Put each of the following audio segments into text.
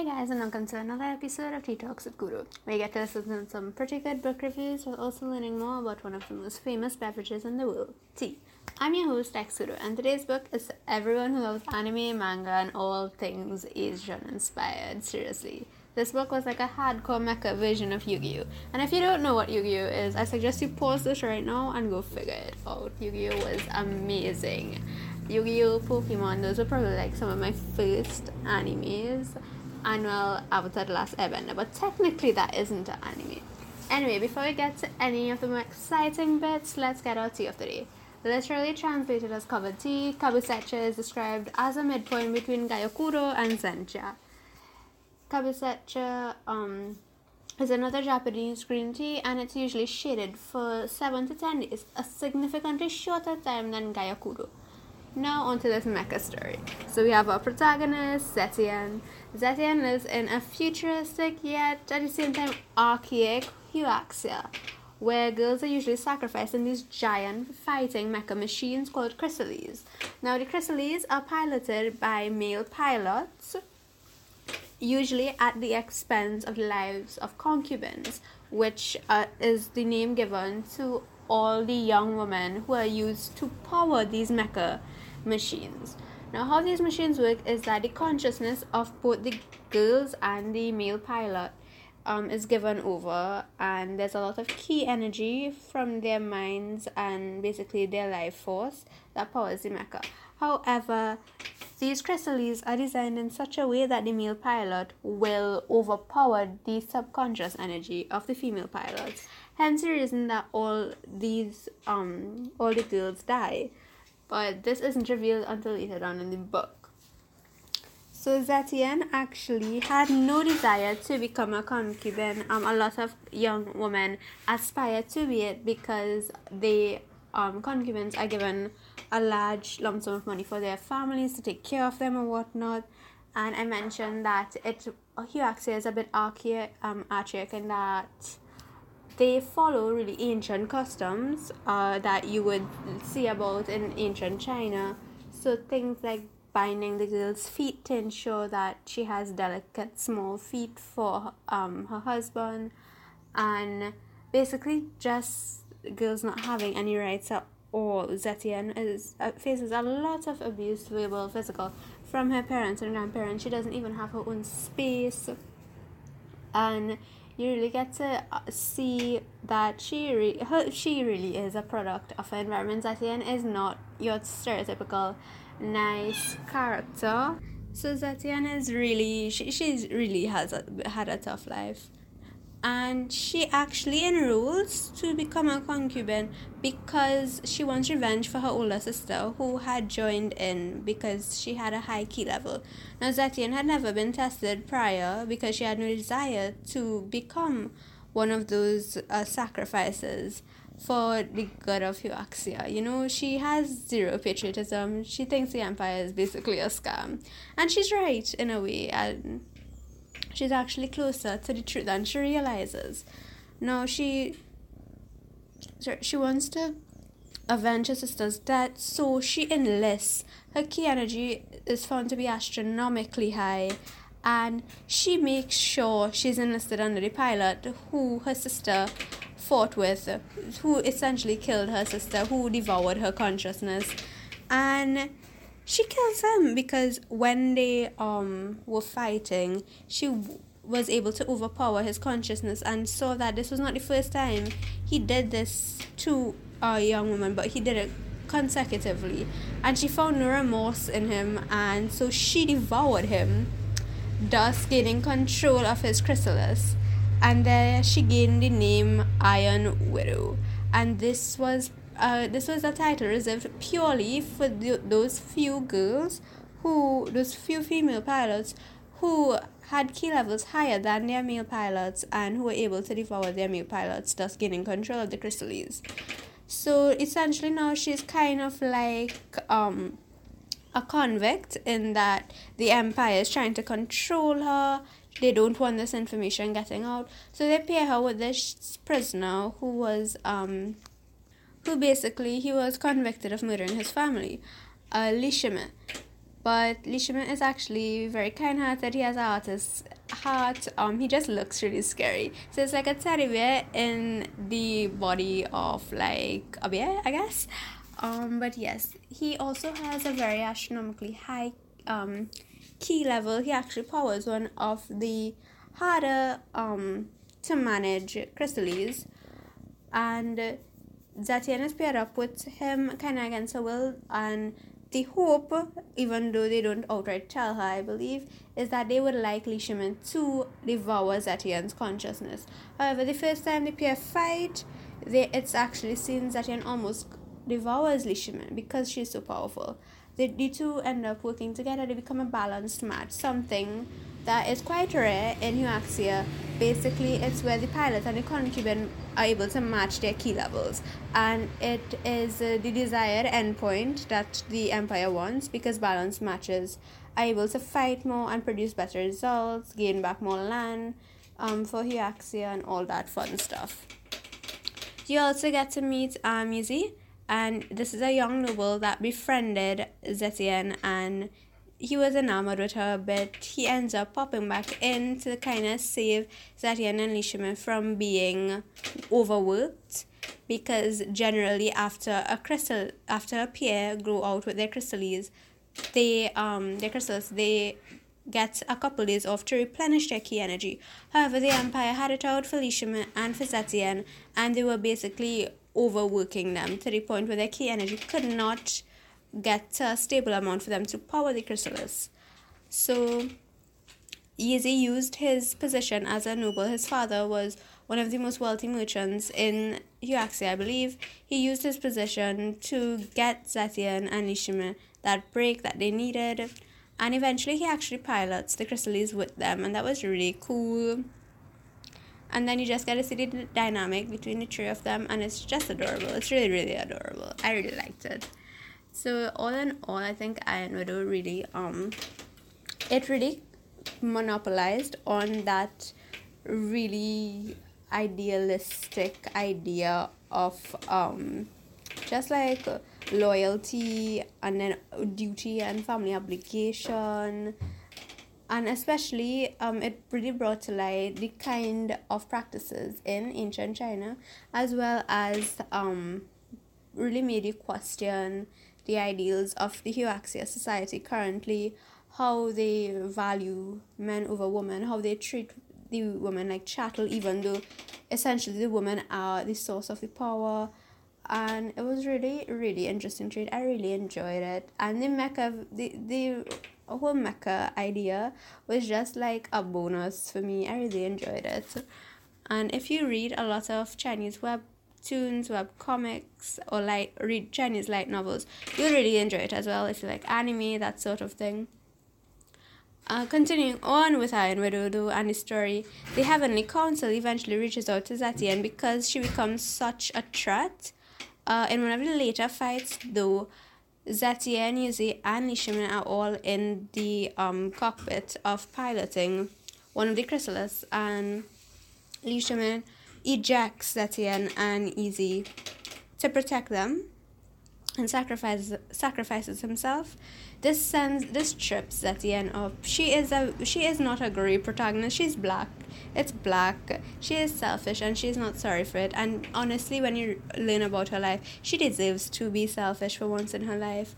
Hi guys, and welcome to another episode of Tea Talks with Guru. We get to listen to some pretty good book reviews while also learning more about one of the most famous beverages in the world, tea. I'm your host, Guru, and today's book is for everyone who loves anime, manga, and all things Asian inspired. Seriously. This book was like a hardcore mecha version of Yu-Gi-Oh! And if you don't know what Yu-Gi-Oh! is, I suggest you pause this right now and go figure it out. Yu-Gi-Oh! was amazing. Yu-Gi-Oh! Pokemon, those were probably like some of my first animes annual Avatar Last Airbender, but technically that isn't an anime. Anyway, before we get to any of the more exciting bits, let's get our tea of the day. Literally translated as covered tea, kabusecha is described as a midpoint between Gyokuro and Sencha. Kabusecha um, is another Japanese green tea and it's usually shaded for 7 to 10 days, a significantly shorter time than Gyokuro. Now onto this mecha story. So we have our protagonist, Zetian. Zetian lives in a futuristic yet at the same time archaic Huaxia, where girls are usually sacrificed in these giant fighting mecha machines called chrysales. Now the chrysales are piloted by male pilots, usually at the expense of the lives of concubines, which uh, is the name given to all the young women who are used to power these mecha machines. Now, how these machines work is that the consciousness of both the girls and the male pilot um, is given over, and there's a lot of ki energy from their minds and basically their life force that powers the mecha. However, these chrysales are designed in such a way that the male pilot will overpower the subconscious energy of the female pilots. Hence the reason that all these um all the girls die but this isn't revealed until later on in the book. So Zetian actually had no desire to become a concubine. Um, a lot of young women aspire to be it because they um, concubines are given a large lump sum of money for their families to take care of them and whatnot. And I mentioned that it Huaxia is a bit archaic, um, archaic in that they follow really ancient customs uh, that you would see about in ancient China. So things like binding the girl's feet to ensure that she has delicate small feet for um, her husband, and basically just girls not having any rights at all. Zetian is uh, faces a lot of abuse, verbal, physical, from her parents and grandparents. She doesn't even have her own space, and you really get to uh, see that she re- her, she really is a product of her environment. Zetian is not your stereotypical nice character. So Zetian is really she she's really has a, had a tough life and she actually enrolls to become a concubine because she wants revenge for her older sister who had joined in because she had a high ki level. Now Zetian had never been tested prior because she had no desire to become one of those uh, sacrifices for the god of Huaxia. You know, she has zero patriotism. She thinks the empire is basically a scam. And she's right in a way. And she's actually closer to the truth than she realizes. No, she she wants to avenge her sister's death, so she enlists. Her ki energy is found to be astronomically high, and she makes sure she's enlisted under the pilot who her sister fought with, who essentially killed her sister, who devoured her consciousness, and she kills him because when they um were fighting, she w- was able to overpower his consciousness and saw that this was not the first time he did this to a young woman, but he did it consecutively. And she found no remorse in him, and so she devoured him, thus gaining control of his chrysalis. And there she gained the name Iron Widow. And this was uh, this was a title reserved purely for those few girls who, those few female pilots who had ki levels higher than their male pilots and who were able to devour their male pilots, thus gaining control of the chrysales. So essentially now she's kind of like um a convict in that the empire is trying to control her. They don't want this information getting out. So they pair her with this prisoner who was um who basically he was convicted of murdering his family, uh, Li Shimin. But Li Shimin is actually very kind-hearted. He has an artist's heart. Um, he just looks really scary. So it's like a teddy bear in the body of like a bear, I guess. Um, but yes, he also has a very astronomically high um ki level. He actually powers one of the harder um to manage crystals, and Is paired up with him kind of against her will and the hope, even though they don't outright tell her, I believe, is that they would like Li Shimin to devour Zetian's consciousness. However, the first time the pair fight, they, it's actually seen Zetian almost devours Li Shimin because she's so powerful. The, the two end up working together, they become a balanced match, something that is quite rare in Huaxia. Basically, it's where the pilot and the concubine are able to match their ki levels, and it is uh, the desired endpoint that the Empire wants because balanced matches are able to fight more and produce better results, gain back more land um, for Huaxia, and all that fun stuff. You also get to meet um, Yizi, and this is a young noble that befriended Zetian and he was enamored with her, but he ends up popping back in to kind of save Zetian and Li Shimin from being overworked because generally after a crystal after a pair grow out with their crystals they um their crystals they get a couple days off to replenish their ki energy. However, the Empire had it out for Li Shimin and for Zetian, and they were basically overworking them to the point where their ki energy could not get a stable amount for them to power the chrysalis. So Yizi used his position as a noble. His father was one of the most wealthy merchants in Huaxia, I believe. He used his position to get Zetian and Li Shimin that break that they needed. And eventually he actually pilots the chrysalis with them, and that was really cool. And then you just get to see the dynamic between the three of them, and it's just adorable. It's really, really adorable. I really liked it. So all in all, I think Iron Widow really um, it really monopolized on that really idealistic idea of um, just like loyalty and then duty and family obligation and especially um, it really brought to light the kind of practices in ancient china as well as um, really made you question the ideals of the Huaxia society currently, how they value men over women, how they treat the women like chattel, even though essentially the women are the source of the power. And it was really, really interesting trade. I really enjoyed it. And the mecha, the, the whole mecha idea was just like a bonus for me. I really enjoyed it. And if you read a lot of Chinese web webtoons, web comics, or like read Chinese light novels, you'll really enjoy it as well if you like anime, that sort of thing. Uh, continuing on with Iron Widow and the story, the Heavenly Council eventually reaches out to Zetian because she becomes such a threat. Uh, in one of the later fights, though, Zetian, Yizi, and Li Shimin are all in the um, cockpit of piloting one of the chrysalises, and Li Shimin ejects Zetian and Yizi to protect them and sacrifices sacrifices himself. This sends this trips Zetian up. She is a she is not a great protagonist. She's black. It's black. She is selfish and she's not sorry for it. And honestly, when you learn about her life, she deserves to be selfish for once in her life.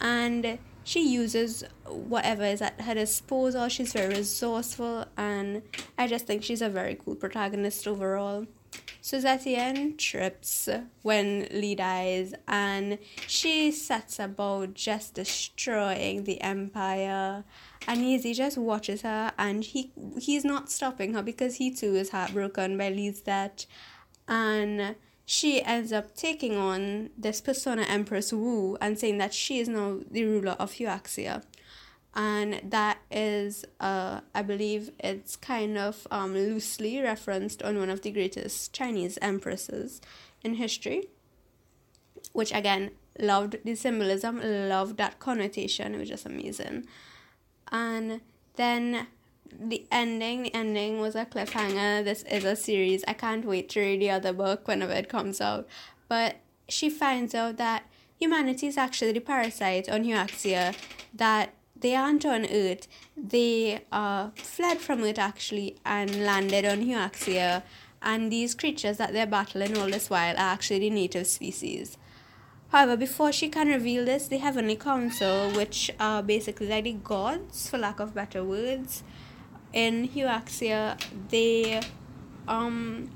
And she uses whatever is at her disposal. She's very resourceful, and I just think she's a very cool protagonist overall. So Zetian trips when Li dies, and she sets about just destroying the empire. And Yizi just watches her, and he he's not stopping her because he too is heartbroken by Li's death, and she ends up taking on this persona Empress Wu and saying that she is now the ruler of Huaxia. And that is, uh, I believe it's kind of um, loosely referenced on one of the greatest Chinese empresses in history, which again, loved the symbolism, loved that connotation, it was just amazing. And then the ending the ending was a cliffhanger. This is a series. I can't wait to read the other book whenever it comes out. But she finds out that humanity is actually the parasite on huaxia that they aren't on Earth. They uh, fled from Earth actually and landed on Huaxia. And these creatures that they're battling all this while are actually the native species. However, before she can reveal this, the Heavenly Council, which are basically like the gods, for lack of better words, in Huaxia, they um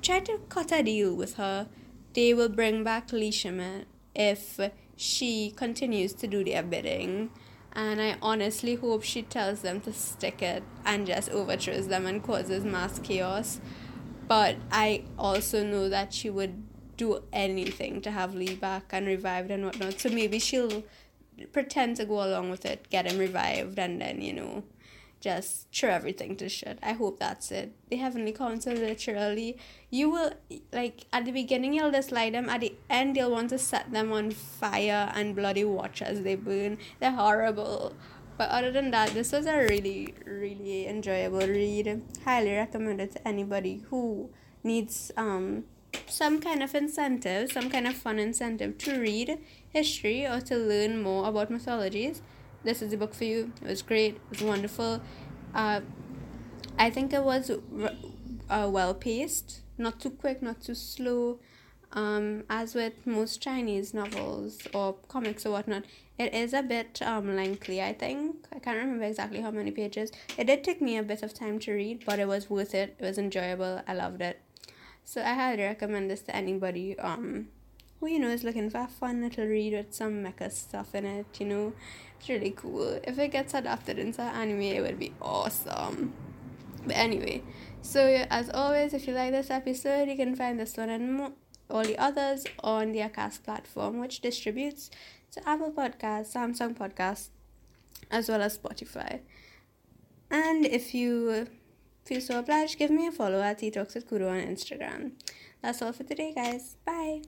try to cut a deal with her. They will bring back Li Shimin if she continues to do their bidding. And I honestly hope she tells them to stick it and just overthrows them and causes mass chaos. But I also know that she would do anything to have Li back and revived and whatnot. So maybe she'll pretend to go along with it, get him revived, and then, you know, just throw everything to shit. I hope that's it. The Heavenly Council literally you will like at the beginning you'll dislike them, at the end you'll want to set them on fire and bloody watch as they burn. They're horrible. But other than that, this was a really, really enjoyable read. Highly recommended to anybody who needs um some kind of incentive, some kind of fun incentive to read history or to learn more about mythologies this is the book for you. It was great. It was wonderful. Uh, I think it was uh, well paced, not too quick, not too slow. Um, as with most Chinese novels or comics or whatnot, it is a bit um, lengthy, I think. I can't remember exactly how many pages. It did take me a bit of time to read, but it was worth it. It was enjoyable. I loved it. So I highly recommend this to anybody um, who, you know, is looking for a fun little read with some mecha stuff in it, you know. It's really cool. If it gets adapted into anime, it would be awesome. But anyway, so as always, if you like this episode, you can find this one and mo- all the others on the Acast platform, which distributes to Apple Podcasts, Samsung Podcasts, as well as Spotify. And if you feel so obliged, give me a follow at Tea Talks with Guru on Instagram. That's all for today, guys. Bye.